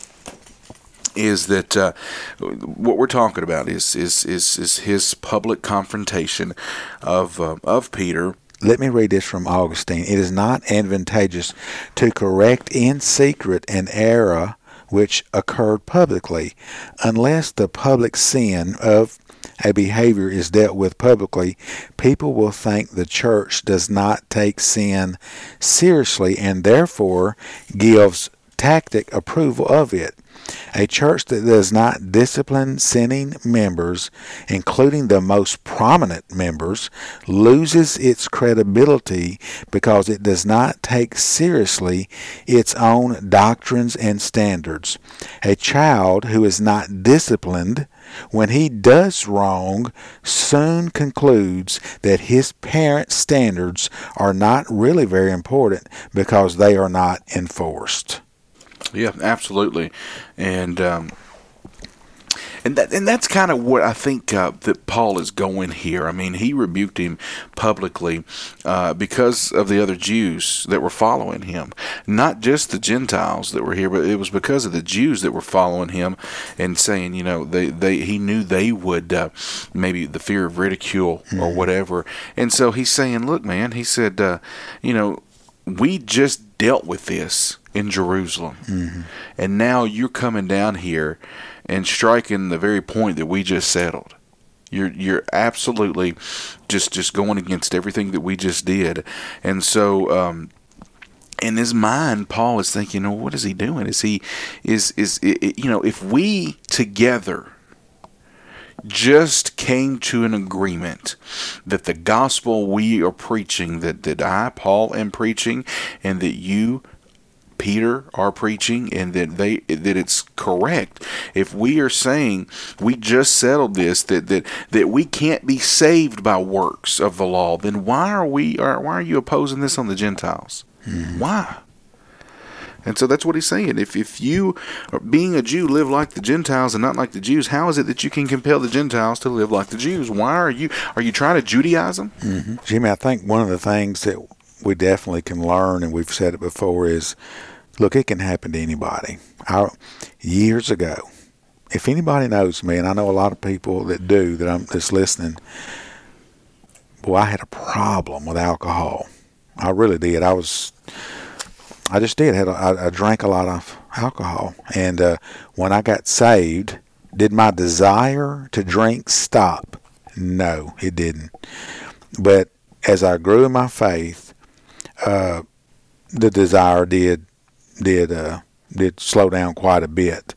is that uh, what we're talking about is is is, is his public confrontation of uh, of Peter Let me read this from Augustine. It is not advantageous to correct in secret an error which occurred publicly, unless the public sin of a behavior is dealt with publicly, people will think the church does not take sin seriously and therefore gives tacit approval of it. A church that does not discipline sinning members, including the most prominent members, loses its credibility because it does not take seriously its own doctrines and standards. A child who is not disciplined when he does wrong soon concludes that his parents' standards are not really very important because they are not enforced. Yeah, absolutely, and um, and that and that's kind of what I think uh, that Paul is going here. I mean, he rebuked him publicly uh, because of the other Jews that were following him, not just the Gentiles that were here, but it was because of the Jews that were following him and saying, you know, they they he knew they would uh, maybe the fear of ridicule or whatever, and so he's saying, look, man, he said, uh, you know, we just dealt with this in Jerusalem. And now you're coming down here and striking the very point that we just settled. You're you're absolutely just just going against everything that we just did. And so um in his mind, Paul is thinking, "Oh, what is he doing? Is he, is is i- i- you know, if we together just came to an agreement that the gospel we are preaching, that, that I, Paul, am preaching, and that you, Peter, are preaching, and that they that it's correct. If we are saying we just settled this, that that, that we can't be saved by works of the law, then why are we are why are you opposing this on the Gentiles? Hmm. Why? And so that's what he's saying. If if you, being a Jew, live like the Gentiles and not like the Jews, how is it that you can compel the Gentiles to live like the Jews? Why are you are you trying to Judaize them? Mm-hmm. Jimmy, I think one of the things that we definitely can learn, and we've said it before, is look, it can happen to anybody. I, years ago, if anybody knows me, and I know a lot of people that do that I'm that's listening, boy, I had a problem with alcohol. I really did. I was, I just did. Had a, I, I drank a lot of alcohol, and uh, when I got saved, did my desire to drink stop? No, it didn't. But as I grew in my faith, uh, the desire did did uh, did slow down quite a bit.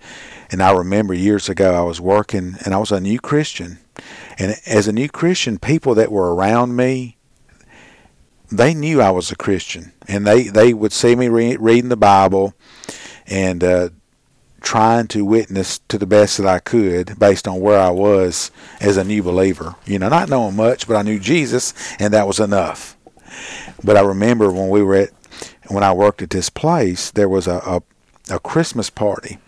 And I remember years ago I was working and I was a new Christian. And as a new Christian, people that were around me, they knew I was a Christian, and they they would see me re- reading the Bible, and uh, trying to witness to the best that I could based on where I was as a new believer. You know, not knowing much, but I knew Jesus, and that was enough. But I remember when we were at when I worked at this place, there was a, a a Christmas party.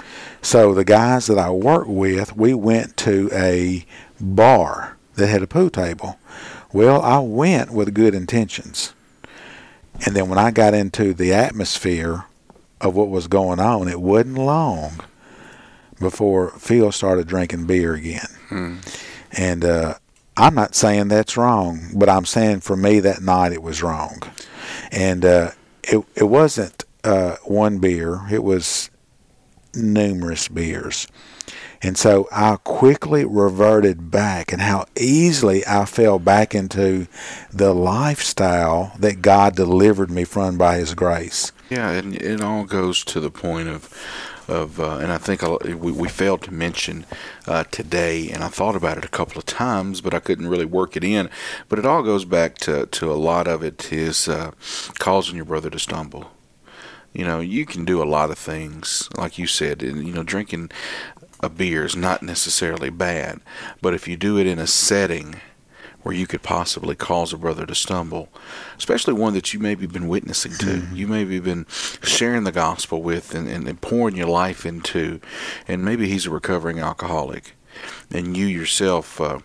So the guys that I worked with, we went to a bar that had a pool table. Well, I went with good intentions. And then when I got into the atmosphere of what was going on, it wasn't long before Phil started drinking beer again. Hmm. And uh, I'm not saying that's wrong, but I'm saying for me that night it was wrong. And uh, it, it wasn't uh, one beer, it was numerous beers. And so I quickly reverted back, and how easily I fell back into the lifestyle that God delivered me from by His grace. Yeah, and it all goes to the point of, of uh, and I think we, we failed to mention uh, today, and I thought about it a couple of times, but I couldn't really work it in. But it all goes back to, to a lot of it is uh, causing your brother to stumble you know, you can do a lot of things, like you said. And, you know, drinking a beer is not necessarily bad, but if you do it in a setting where you could possibly cause a brother to stumble, especially one that you maybe been witnessing to, mm-hmm. you maybe been sharing the gospel with and, and, and pouring your life into, and maybe he's a recovering alcoholic, and you yourself. Uh,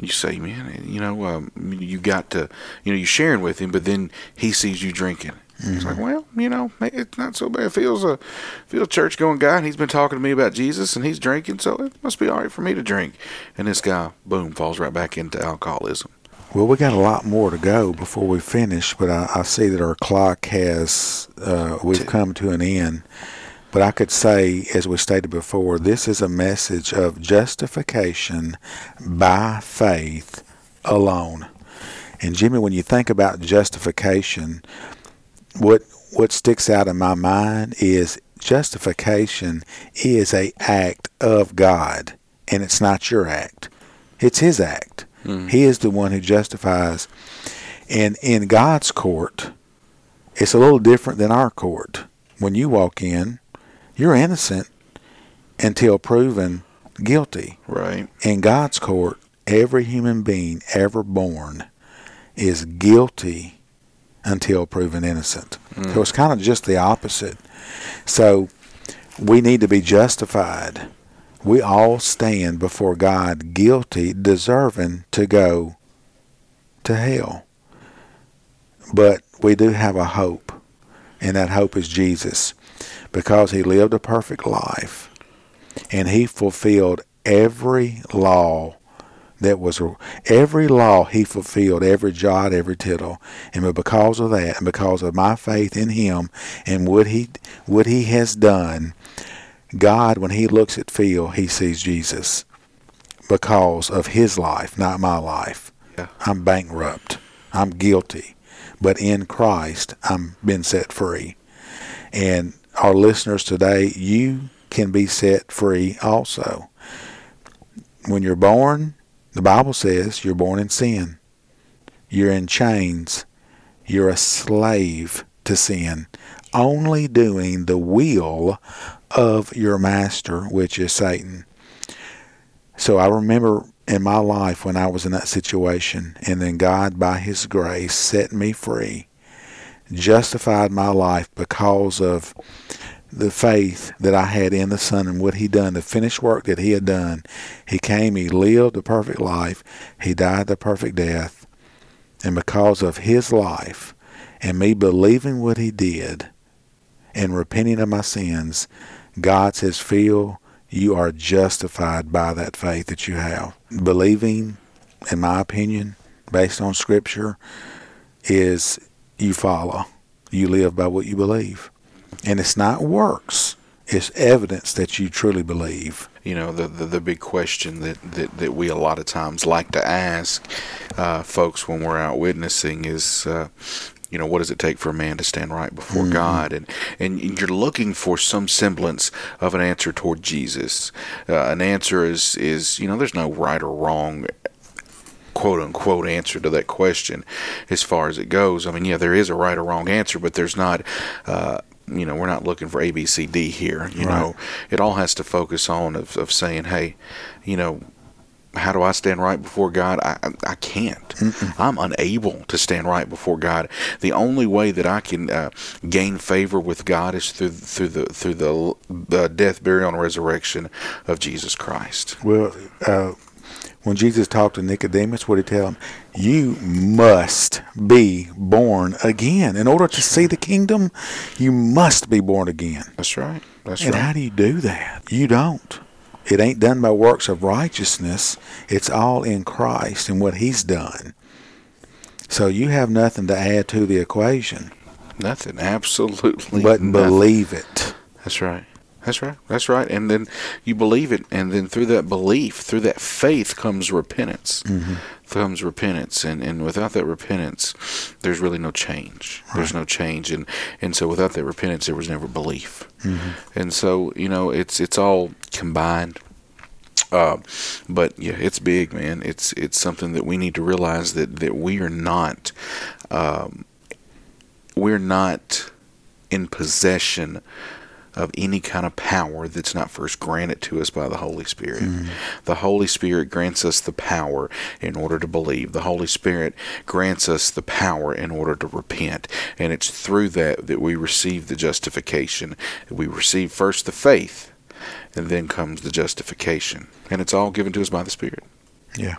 you say, man, you know, um, you got to, you know, you're sharing with him, but then he sees you drinking, Mm-hmm. It's like, well, you know, it's not so bad. Feels a Phil church going guy, and he's been talking to me about Jesus, and he's drinking, so it must be all right for me to drink. And this guy, boom, falls right back into alcoholism. Well, we got a lot more to go before we finish, but I, I see that our clock has uh, we've come to an end. But I could say, as we stated before, this is a message of justification by faith alone. And Jimmy, when you think about justification, what what sticks out in my mind is justification is a act of God, and it's not your act. It's His act. Mm. He is the one who justifies. And in God's court, it's a little different than our court. When you walk in, you're innocent until proven guilty. Right. In God's court, every human being ever born is guilty until proven innocent. Mm. So it's kind of just the opposite. So we need to be justified. We all stand before God guilty, deserving to go to hell. But we do have a hope, and that hope is Jesus because he lived a perfect life and he fulfilled every law that was every law he fulfilled, every jot, every tittle. And because of that, and because of my faith in him and what he what he has done, God, when he looks at Phil, he sees Jesus because of his life, not my life. Yeah. I'm bankrupt. I'm guilty. But in Christ, I'm been set free. And our listeners today, you can be set free also. When you're born, the Bible says you're born in sin. You're in chains. You're a slave to sin, only doing the will of your master, which is Satan. So I remember in my life when I was in that situation, and then God, by His grace, set me free, justified my life because of the faith that I had in the Son and what He done, the finished work that He had done. He came, He lived a perfect life, He died the perfect death, and because of His life and me believing what he did and repenting of my sins, God says, Phil, you are justified by that faith that you have. Believing, in my opinion, based on Scripture, is you follow. You live by what you believe. And it's not works, it's evidence that you truly believe. You know, the, the, the big question that, that, that we a lot of times like to ask uh, folks when we're out witnessing is, uh, you know, what does it take for a man to stand right before mm-hmm. God? And and you're looking for some semblance of an answer toward Jesus. Uh, an answer is is you know, there's no right or wrong quote unquote answer to that question as far as it goes. I mean, yeah, there is a right or wrong answer, but there's not. Uh, you know, we're not looking for A, B, C, D here. You right. know, it all has to focus on of, of saying, hey, you know, how do I stand right before God? I I can't. Mm-mm. I'm unable to stand right before God. The only way that I can uh, gain favor with God is through through the through the, the death, burial, and resurrection of Jesus Christ. Well, uh, when Jesus talked to Nicodemus, what did he tell him? You must be born again. In order to see the kingdom, you must be born again. That's right. That's and right. how do you do that? You don't. It ain't done by works of righteousness. It's all in Christ and what He's done. So you have nothing to add to the equation. Nothing, absolutely. But nothing. believe it. That's right. That's right. That's right. And then you believe it, and then through that belief, through that faith, comes repentance. Mm-hmm. Comes repentance, and, and without that repentance, there's really no change. Right. There's no change, and and so without that repentance, there was never belief. Mm-hmm. And so you know, it's it's all combined. Uh, but yeah, it's big, man. It's it's something that we need to realize that that we are not, um, we're not in possession of any kind of power that's not first granted to us by the Holy Spirit. Mm-hmm. The Holy Spirit grants us the power in order to believe. The Holy Spirit grants us the power in order to repent. And it's through that that we receive the justification. We receive first the faith, and then comes the justification. And it's all given to us by the Spirit. Yeah.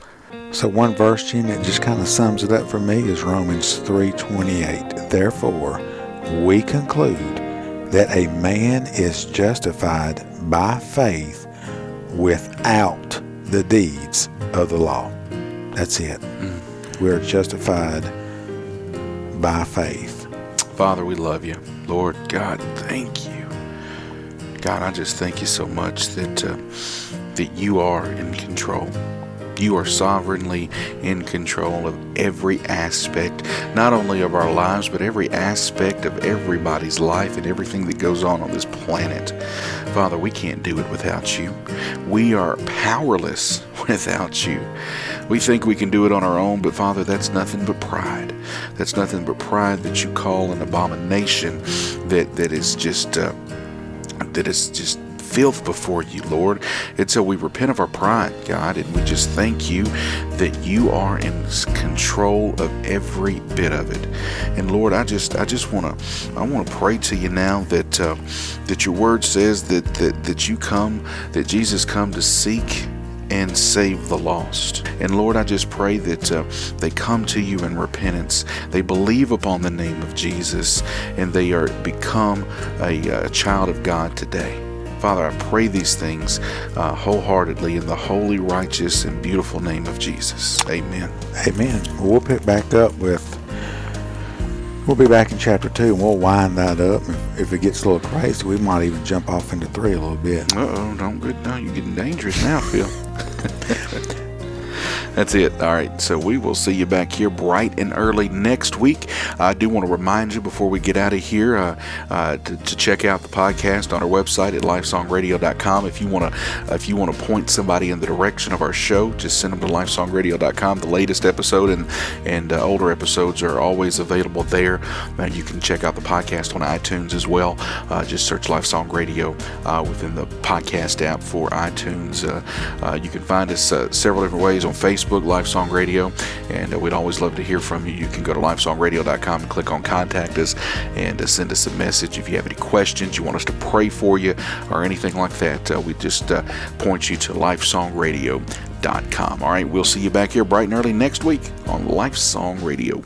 So one verse, Gene, that just kind of sums it up for me is Romans 3.28. Therefore, we conclude that a man is justified by faith without the deeds of the law. That's it. Mm. We're justified by faith. Father, we love you. Lord God, thank you. God, I just thank you so much that uh, that you are in control. You are sovereignly in control of every aspect, not only of our lives, but every aspect of everybody's life and everything that goes on on this planet. Father, we can't do it without you. We are powerless without you. We think we can do it on our own, but Father, that's nothing but pride. That's nothing but pride that you call an abomination that, that is just. Uh, that is just filth before you, Lord. And so we repent of our pride, God, and we just thank you that you are in control of every bit of it. And Lord, I just I just want to I want to pray to you now that uh, that your word says that that that you come that Jesus come to seek and save the lost. And Lord, I just pray that uh, they come to you in repentance. They believe upon the name of Jesus and they are become a, a child of God today. Father, I pray these things uh, wholeheartedly in the holy, righteous, and beautiful name of Jesus. Amen. Amen. We'll pick back up with. We'll be back in chapter two, and we'll wind that up. If it gets a little crazy, we might even jump off into three a little bit. Uh oh, don't get no. You're getting dangerous now, Phil. That's it. All right. So we will see you back here bright and early next week. I do want to remind you before we get out of here uh, uh, to, to, check out the podcast on our website at lifesongradio.com. If you want to, if you want to point somebody in the direction of our show, just send them to lifesongradio.com. The latest episode and and uh, older episodes are always available there. You can check out the podcast on iTunes as well. Uh, just search Lifesong Radio uh, within the podcast app for iTunes. Uh, you can find us several different ways on Facebook. Facebook, Lifesong Radio, and uh, we'd always love to hear from you. You can go to lifesongradio.com and click on Contact Us and uh, send us a message. If you have any questions, you want us to pray for you, or anything like that, uh, we just point you to lifesongradio.com. All right, we'll see you back here bright and early next week on Lifesong Radio.